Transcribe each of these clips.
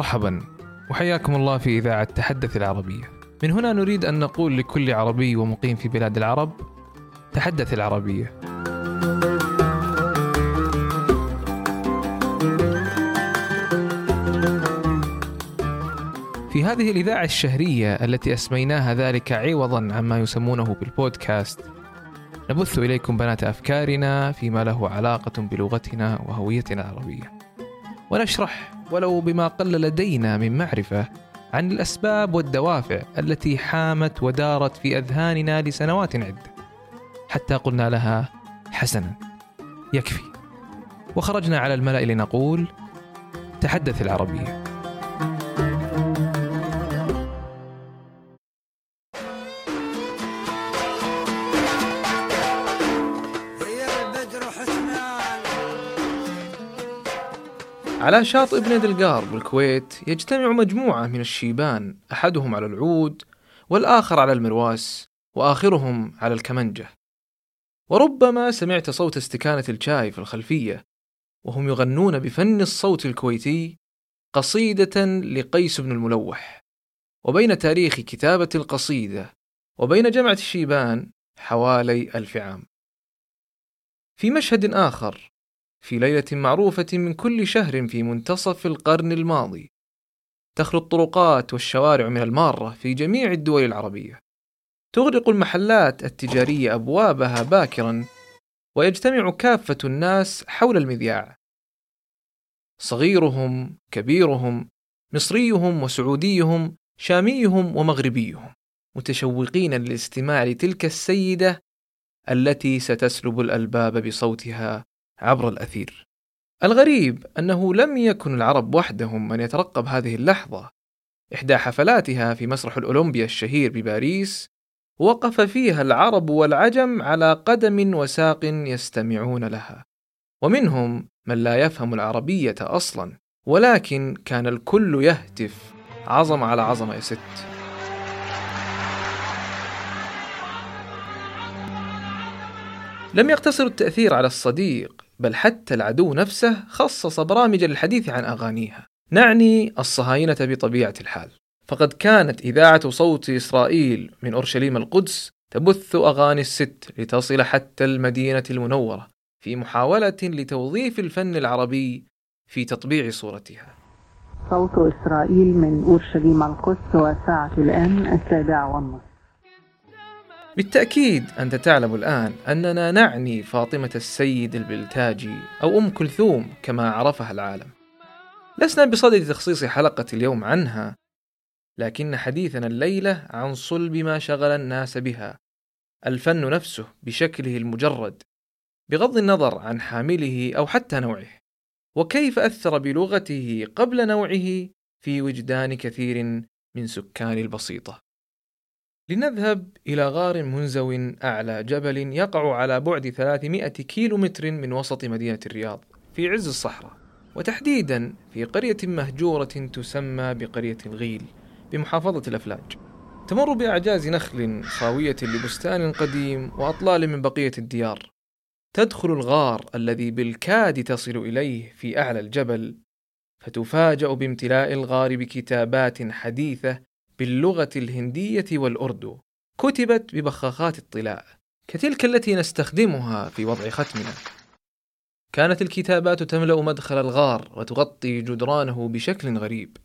مرحبا وحياكم الله في إذاعة تحدث العربية. من هنا نريد أن نقول لكل عربي ومقيم في بلاد العرب: تحدث العربية. في هذه الإذاعة الشهرية التي أسميناها ذلك عوضا عما يسمونه بالبودكاست نبث إليكم بنات أفكارنا فيما له علاقة بلغتنا وهويتنا العربية ونشرح ولو بما قل لدينا من معرفة عن الأسباب والدوافع التي حامت ودارت في أذهاننا لسنوات عدة. حتى قلنا لها حسنا. يكفي. وخرجنا على الملأ لنقول تحدث العربية. على شاطئ بن دلقار بالكويت يجتمع مجموعة من الشيبان أحدهم على العود والآخر على المرواس وآخرهم على الكمنجة. وربما سمعت صوت استكانة الشاي في الخلفية وهم يغنون بفن الصوت الكويتي قصيدة لقيس بن الملوح. وبين تاريخ كتابة القصيدة وبين جمعة الشيبان حوالي ألف عام. في مشهد آخر في ليلة معروفة من كل شهر في منتصف القرن الماضي. تخلو الطرقات والشوارع من المارة في جميع الدول العربية. تغلق المحلات التجارية أبوابها باكرا ويجتمع كافة الناس حول المذياع. صغيرهم كبيرهم مصريهم وسعوديهم شاميهم ومغربيهم متشوقين للاستماع لتلك السيدة التي ستسلب الألباب بصوتها عبر الأثير. الغريب أنه لم يكن العرب وحدهم من يترقب هذه اللحظة. إحدى حفلاتها في مسرح الأولمبيا الشهير بباريس وقف فيها العرب والعجم على قدم وساق يستمعون لها. ومنهم من لا يفهم العربية أصلا، ولكن كان الكل يهتف عظم على عظمة يا ست. لم يقتصر التأثير على الصديق بل حتى العدو نفسه خصص برامج للحديث عن أغانيها. نعني الصهاينة بطبيعة الحال. فقد كانت إذاعة صوت إسرائيل من أورشليم القدس تبث أغاني الست لتصل حتى المدينة المنورة في محاولة لتوظيف الفن العربي في تطبيع صورتها. صوت إسرائيل من أورشليم القدس وساعة الآن السابعة والنصف. بالتأكيد أنت تعلم الآن أننا نعني فاطمة السيد البلتاجي أو أم كلثوم كما عرفها العالم. لسنا بصدد تخصيص حلقة اليوم عنها، لكن حديثنا الليلة عن صلب ما شغل الناس بها، الفن نفسه بشكله المجرد، بغض النظر عن حامله أو حتى نوعه، وكيف أثر بلغته قبل نوعه في وجدان كثير من سكان البسيطة. لنذهب إلى غار منزو أعلى جبل يقع على بعد 300 كيلو متر من وسط مدينة الرياض في عز الصحراء وتحديدا في قرية مهجورة تسمى بقرية الغيل بمحافظة الأفلاج. تمر بأعجاز نخل خاوية لبستان قديم وأطلال من بقية الديار. تدخل الغار الذي بالكاد تصل إليه في أعلى الجبل فتفاجأ بامتلاء الغار بكتابات حديثة باللغة الهندية والأردو كتبت ببخاخات الطلاء كتلك التي نستخدمها في وضع ختمنا. كانت الكتابات تملأ مدخل الغار وتغطي جدرانه بشكل غريب.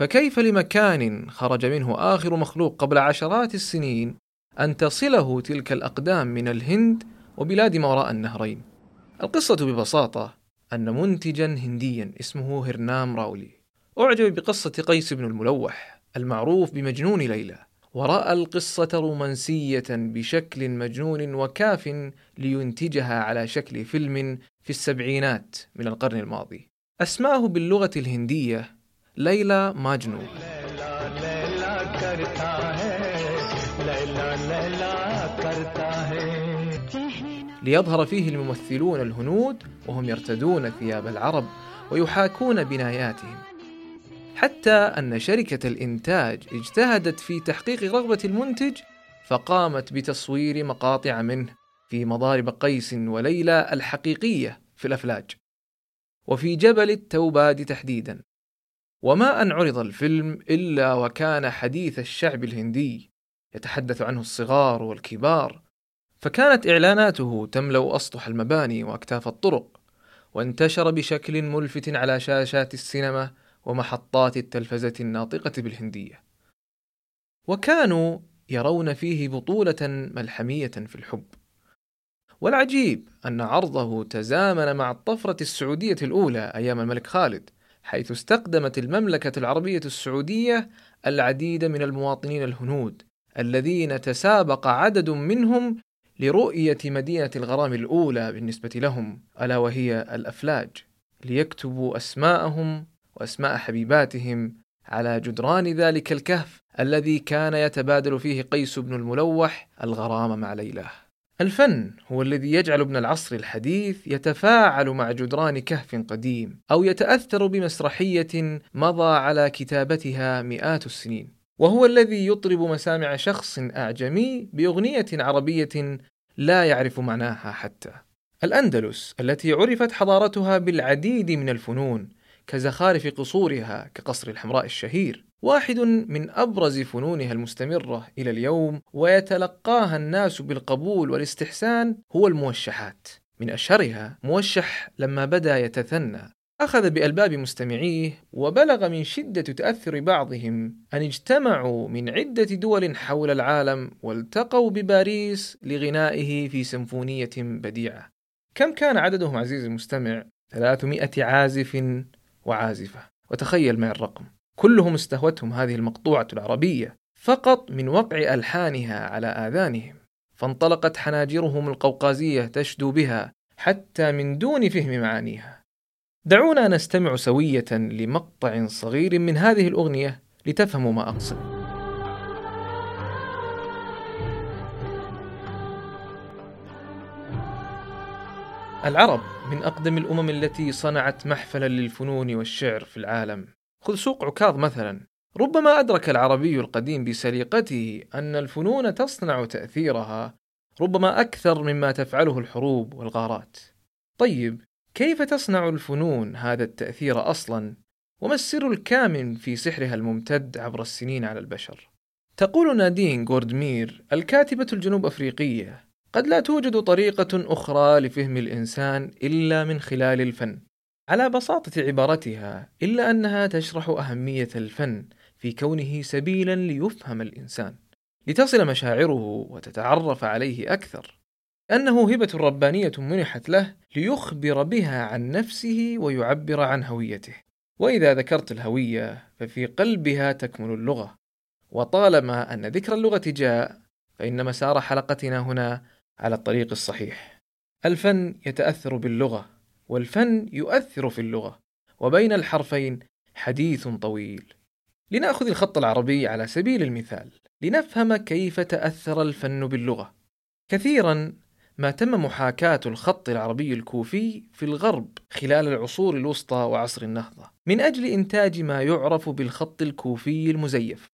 فكيف لمكان خرج منه آخر مخلوق قبل عشرات السنين أن تصله تلك الأقدام من الهند وبلاد ما وراء النهرين؟ القصة ببساطة أن منتجا هنديا اسمه هرنام راولي. أعجب بقصة قيس بن الملوح. المعروف بمجنون ليلى ورأى القصة رومانسية بشكل مجنون وكاف لينتجها على شكل فيلم في السبعينات من القرن الماضي. أسماه باللغة الهندية ليلى ماجنو ليظهر فيه الممثلون الهنود وهم يرتدون ثياب العرب ويحاكون بناياتهم. حتى أن شركة الإنتاج اجتهدت في تحقيق رغبة المنتج فقامت بتصوير مقاطع منه في مضارب قيس وليلى الحقيقية في الأفلاج. وفي جبل التوباد تحديدا. وما أن عرض الفيلم إلا وكان حديث الشعب الهندي يتحدث عنه الصغار والكبار فكانت إعلاناته تملأ أسطح المباني وأكتاف الطرق وانتشر بشكل ملفت على شاشات السينما ومحطات التلفزة الناطقة بالهندية. وكانوا يرون فيه بطولة ملحمية في الحب. والعجيب أن عرضه تزامن مع الطفرة السعودية الأولى أيام الملك خالد حيث استقدمت المملكة العربية السعودية العديد من المواطنين الهنود الذين تسابق عدد منهم لرؤية مدينة الغرام الأولى بالنسبة لهم ألا وهي الأفلاج. ليكتبوا أسماءهم وأسماء حبيباتهم على جدران ذلك الكهف الذي كان يتبادل فيه قيس بن الملوح الغرام مع ليلاه الفن هو الذي يجعل ابن العصر الحديث يتفاعل مع جدران كهف قديم أو يتأثر بمسرحية مضى على كتابتها مئات السنين. وهو الذي يطرب مسامع شخص أعجمي بأغنية عربية لا يعرف معناها حتى. الأندلس التي عرفت حضارتها بالعديد من الفنون كزخارف قصورها كقصر الحمراء الشهير. واحد من أبرز فنونها المستمرة إلى اليوم ويتلقاها الناس بالقبول والاستحسان هو الموشحات. من أشهرها موشح لما بدأ يتثنى. أخذ بألباب مستمعيه وبلغ من شدة تاثر بعضهم أن اجتمعوا من عدة دول حول العالم والتقوا بباريس لغنائه في سيمفونية بديعة. كم كان عددهم عزيزي المستمع؟ 300 عازف وعازفة. وتخيل معي الرقم. كلهم استهوتهم هذه المقطوعة العربية فقط من وقع ألحانها على آذانهم. فانطلقت حناجرهم القوقازية تشدو بها حتى من دون فهم معانيها. دعونا نستمع سوية لمقطع صغير من هذه الأغنية لتفهموا ما أقصد. العرب من أقدم الأمم التي صنعت محفلا للفنون والشعر في العالم خذ سوق عكاظ مثلا ربما أدرك العربي القديم بسليقته أن الفنون تصنع تأثيرها ربما أكثر مما تفعله الحروب والغارات. طيب، كيف تصنع الفنون هذا التأثير أصلا؟ وما السر الكامن في سحرها الممتد عبر السنين على البشر؟ تقول نادين جوردمير الكاتبة الجنوب أفريقية: قد لا توجد طريقة أخرى لفهم الإنسان إلا من خلال الفن. على بساطة عبارتها إلا أنها تشرح أهمية الفن في كونه سبيلا ليفهم الإنسان لتصل مشاعره وتتعرف عليه أكثر. أنه هبة ربانية منحت له ليخبر بها عن نفسه ويعبر عن هويته. وإذا ذكرت الهوية ففي قلبها تكمن اللغة. وطالما أن ذكر اللغة جاء فإن مسار حلقتنا هنا. على الطريق الصحيح. الفن يتأثر باللغة والفن يؤثر في اللغة. وبين الحرفين حديث طويل. لنأخذ الخط العربي على سبيل المثال. لنفهم كيف تأثر الفن باللغة. كثيرا ما تم محاكاة الخط العربي الكوفي في الغرب خلال العصور الوسطى وعصر النهضة من أجل إنتاج ما يعرف بالخط الكوفي المزيف.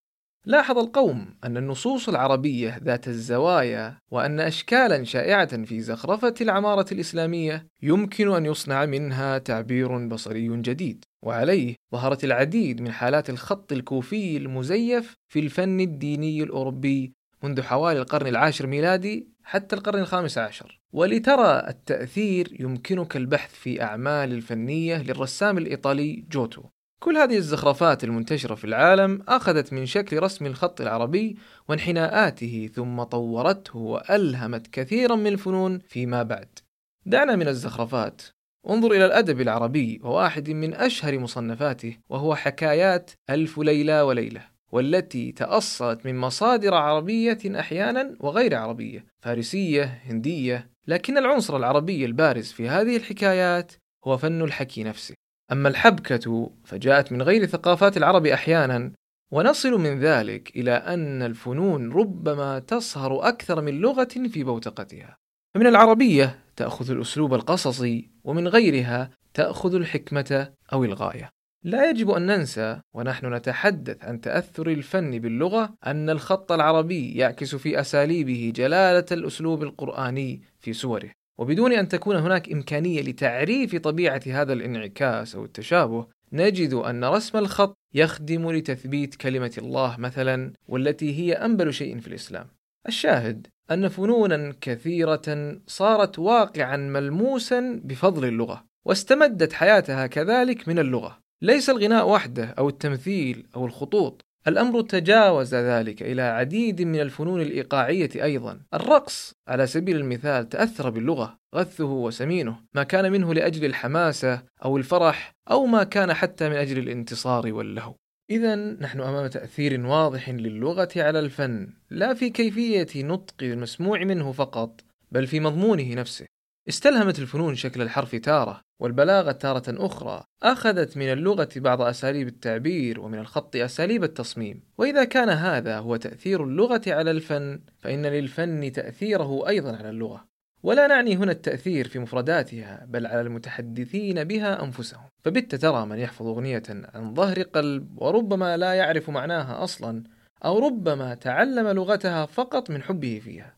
لاحظ القوم أن النصوص العربية ذات الزوايا وأن أشكالا شائعة في زخرفة العمارة الإسلامية يمكن أن يصنع منها تعبير بصري جديد وعليه ظهرت العديد من حالات الخط الكوفي المزيف في الفن الديني الأوروبي منذ حوالي القرن العاشر ميلادي حتى القرن الخامس عشر. ولترى التأثير يمكنك البحث في أعمال الفنية للرسام الإيطالي جوتو. كل هذه الزخرفات المنتشرة في العالم أخذت من شكل رسم الخط العربي وانحناءاته ثم طورته وألهمت كثيرا من الفنون فيما بعد. دعنا من الزخرفات، انظر إلى الأدب العربي وواحد من أشهر مصنفاته وهو حكايات ألف ليلة وليلة، والتي تأصلت من مصادر عربية أحيانا وغير عربية، فارسية، هندية، لكن العنصر العربي البارز في هذه الحكايات هو فن الحكي نفسه. أما الحبكة فجاءت من غير ثقافات العرب أحيانا ونصل من ذلك إلى أن الفنون ربما تصهر أكثر من لغة في بوتقتها. فمن العربية تأخذ الأسلوب القصصي ومن غيرها تأخذ الحكمة أو الغاية. لا يجب أن ننسى ونحن نتحدث عن تأثر الفن باللغة أن الخط العربي يعكس في أساليبه جلالة الأسلوب القرآني في سوره. وبدون أن تكون هناك إمكانية لتعريف طبيعة هذا الانعكاس أو التشابه نجد أن رسم الخط يخدم لتثبيت كلمة الله مثلا والتي هي أنبل شيء في الإسلام. الشاهد أن فنونا كثيرة صارت واقعا ملموسا بفضل اللغة واستمدت حياتها كذلك من اللغة. ليس الغناء وحده أو التمثيل أو الخطوط الأمر تجاوز ذلك إلى عديد من الفنون الإيقاعية أيضا. الرقص على سبيل المثال تأثر باللغة غثه وسمينه ما كان منه لأجل الحماسة أو الفرح أو ما كان حتى من أجل الانتصار واللهو. إذا نحن أمام تأثير واضح للغة على الفن لا في كيفية نطق المسموع منه فقط بل في مضمونه نفسه. استلهمت الفنون شكل الحرف تارة والبلاغة تارة أخرى. أخذت من اللغة بعض أساليب التعبير ومن الخط أساليب التصميم. وإذا كان هذا هو تأثير اللغة على الفن فإن للفن تأثيره أيضا على اللغة. ولا نعني هنا التأثير في مفرداتها بل على المتحدثين بها أنفسهم. فبت ترى من يحفظ أغنية عن ظهر قلب وربما لا يعرف معناها أصلا أو ربما تعلم لغتها فقط من حبه فيها.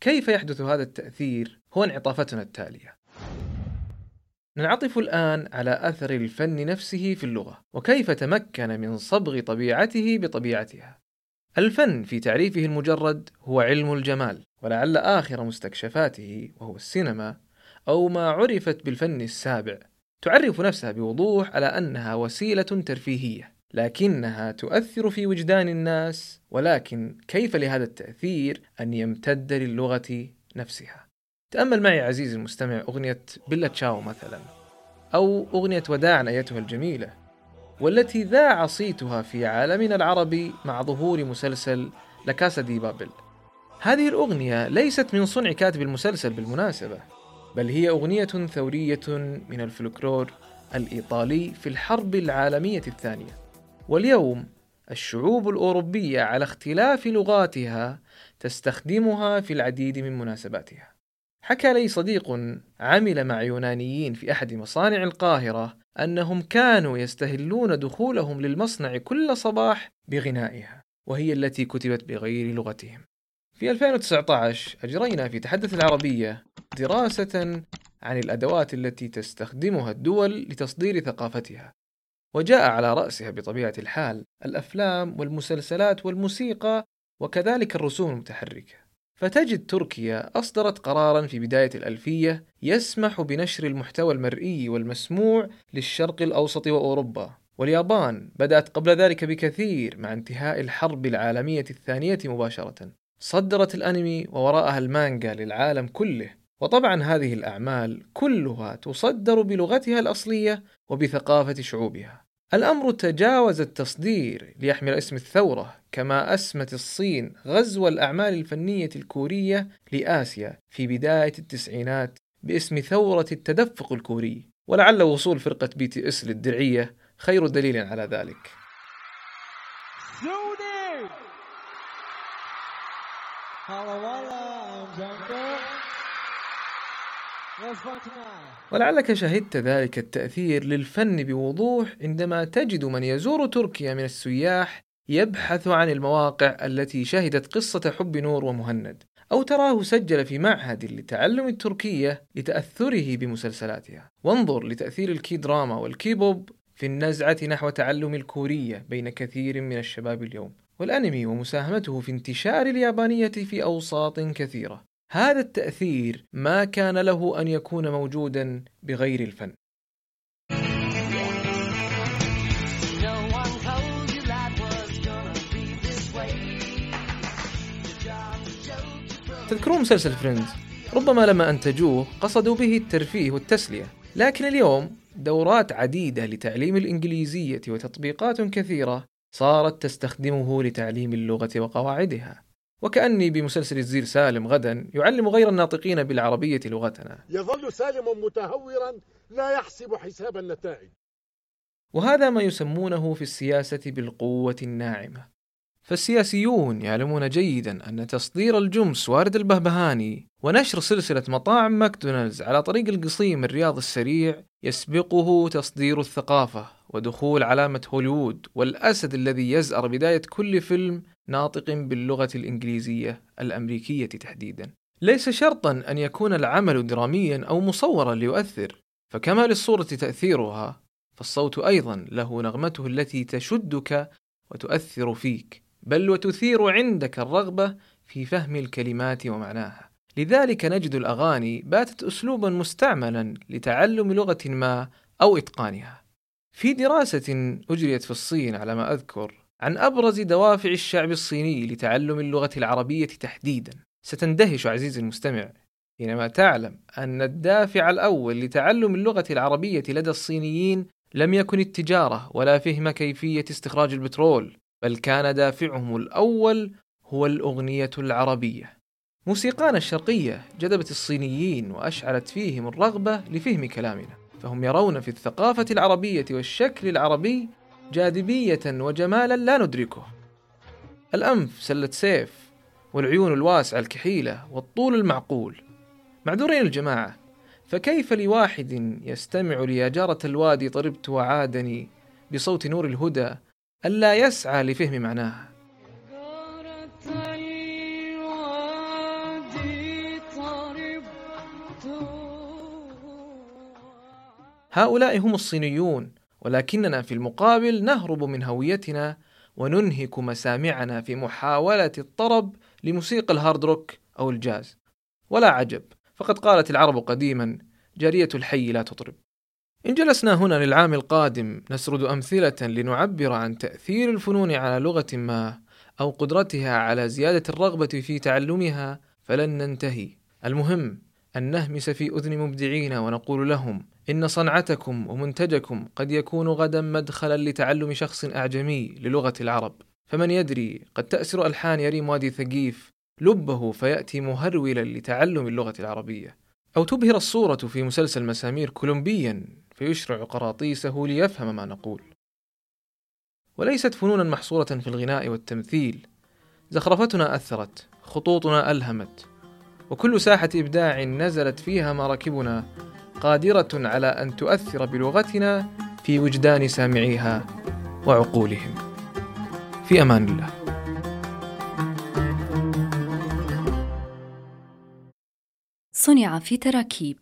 كيف يحدث هذا التأثير؟ هو انعطافتنا التالية. ننعطف الآن على أثر الفن نفسه في اللغة وكيف تمكن من صبغ طبيعته بطبيعتها. الفن في تعريفه المجرد هو علم الجمال ولعل آخر مستكشفاته وهو السينما أو ما عرفت بالفن السابع تعرف نفسها بوضوح على أنها وسيلة ترفيهية لكنها تؤثر في وجدان الناس ولكن كيف لهذا التأثير أن يمتد للغة نفسها؟ تأمل معي عزيزي المستمع أغنية بيلا تشاو مثلا أو أغنية وداعا أيتها الجميلة والتي ذاع صيتها في عالمنا العربي مع ظهور مسلسل لكاسا دي بابل. هذه الأغنية ليست من صنع كاتب المسلسل بالمناسبة بل هي أغنية ثورية من الفلكلور الإيطالي في الحرب العالمية الثانية. واليوم الشعوب الأوروبية على اختلاف لغاتها تستخدمها في العديد من مناسباتها. حكى لي صديق عمل مع يونانيين في أحد مصانع القاهرة أنهم كانوا يستهلون دخولهم للمصنع كل صباح بغنائها وهي التي كتبت بغير لغتهم. في 2019 أجرينا في تحدث العربية دراسة عن الأدوات التي تستخدمها الدول لتصدير ثقافتها وجاء على رأسها بطبيعة الحال الأفلام والمسلسلات والموسيقى وكذلك الرسوم المتحركة. فتجد تركيا أصدرت قرارا في بداية الألفية يسمح بنشر المحتوى المرئي والمسموع للشرق الأوسط وأوروبا. واليابان بدأت قبل ذلك بكثير مع انتهاء الحرب العالمية الثانية مباشرة. صدرت الأنمي ووراءها المانجا للعالم كله. وطبعا هذه الأعمال كلها تصدر بلغتها الأصلية وبثقافة شعوبها. الأمر تجاوز التصدير ليحمل اسم الثورة كما أسمت الصين غزو الأعمال الفنية الكورية لآسيا في بداية التسعينات باسم ثورة التدفق الكوري. ولعل وصول فرقة بي تي إس للدرعية خير دليل على ذلك. ولعلك شهدت ذلك التأثير للفن بوضوح عندما تجد من يزور تركيا من السياح يبحث عن المواقع التي شهدت قصة حب نور ومهند أو تراه سجل في معهد لتعلم التركية لتأثره بمسلسلاتها. وانظر لتأثير الكي دراما والكيبوب في النزعة نحو تعلم الكورية بين كثير من الشباب اليوم. والأنمي ومساهمته في انتشار اليابانية في أوساط كثيرة. هذا التأثير ما كان له أن يكون موجودا بغير الفن. تذكرون مسلسل فريندز؟ ربما لما أنتجوه قصدوا به الترفيه والتسلية. لكن اليوم دورات عديدة لتعليم الإنجليزية وتطبيقات كثيرة صارت تستخدمه لتعليم اللغة وقواعدها. وكأني بمسلسل الزير سالم غدا يعلم غير الناطقين بالعربية لغتنا. يظل سالم متهورا لا يحسب حساب النتائج. وهذا ما يسمونه في السياسة بالقوة الناعمة. فالسياسيون يعلمون جيدا أن تصدير الجمس وارد البهبهاني ونشر سلسلة مطاعم ماكدونالدز على طريق القصيم الرياض السريع يسبقه تصدير الثقافة ودخول علامة هوليوود والأسد الذي يزأر بداية كل فيلم ناطق باللغة الإنجليزية الأمريكية تحديدا. ليس شرطا أن يكون العمل دراميا أو مصورا ليؤثر فكما للصورة تأثيرها فالصوت أيضا له نغمته التي تشدك وتؤثر فيك بل وتثير عندك الرغبة في فهم الكلمات ومعناها. لذلك نجد الأغاني باتت أسلوبا مستعملا لتعلم لغة ما أو إتقانها. في دراسة أجريت في الصين على ما أذكر عن أبرز دوافع الشعب الصيني لتعلم اللغة العربية تحديدا. ستندهش عزيزي المستمع حينما تعلم أن الدافع الأول لتعلم اللغة العربية لدى الصينيين لم يكن التجارة ولا فهم كيفية استخراج البترول بل كان دافعهم الأول هو الأغنية العربية. موسيقانا الشرقية جذبت الصينيين وأشعلت فيهم الرغبة لفهم كلامنا فهم يرون في الثقافة العربية والشكل العربي جاذبية وجمالا لا ندركه. الأنف سلة سيف والعيون الواسعة الكحيلة والطول المعقول. معذورين الجماعة فكيف لواحد يستمع ليا جارة الوادي طربت وعادني بصوت نور الهدى ألا يسعى لفهم معناها؟ هؤلاء هم الصينيون ولكننا في المقابل نهرب من هويتنا وننهك مسامعنا في محاولة الطرب لموسيقى الهارد روك أو الجاز. ولا عجب فقد قالت العرب قديما جارية الحي لا تطرب. إن جلسنا هنا للعام القادم نسرد أمثلة لنعبر عن تأثير الفنون على لغة ما أو قدرتها على زيادة الرغبة في تعلمها فلن ننتهي. المهم أن نهمس في أذن مبدعين ونقول لهم إن صنعتكم ومنتجكم قد يكون غدا مدخلا لتعلم شخص أعجمي للغة العرب. فمن يدري قد تأسر ألحان يريم وادي ثقيف لبه فيأتي مهرولا لتعلم اللغة العربية. أو تبهر الصورة في مسلسل مسامير كولومبيا فيشرع قراطيسه ليفهم ما نقول. وليست فنونا محصورة في الغناء والتمثيل. زخرفتنا أثرت خطوطنا ألهمت وكل ساحة إبداع نزلت فيها مراكبنا قادرة على أن تؤثر بلغتنا في وجدان سامعيها وعقولهم. في أمان الله. صنع في تراكيب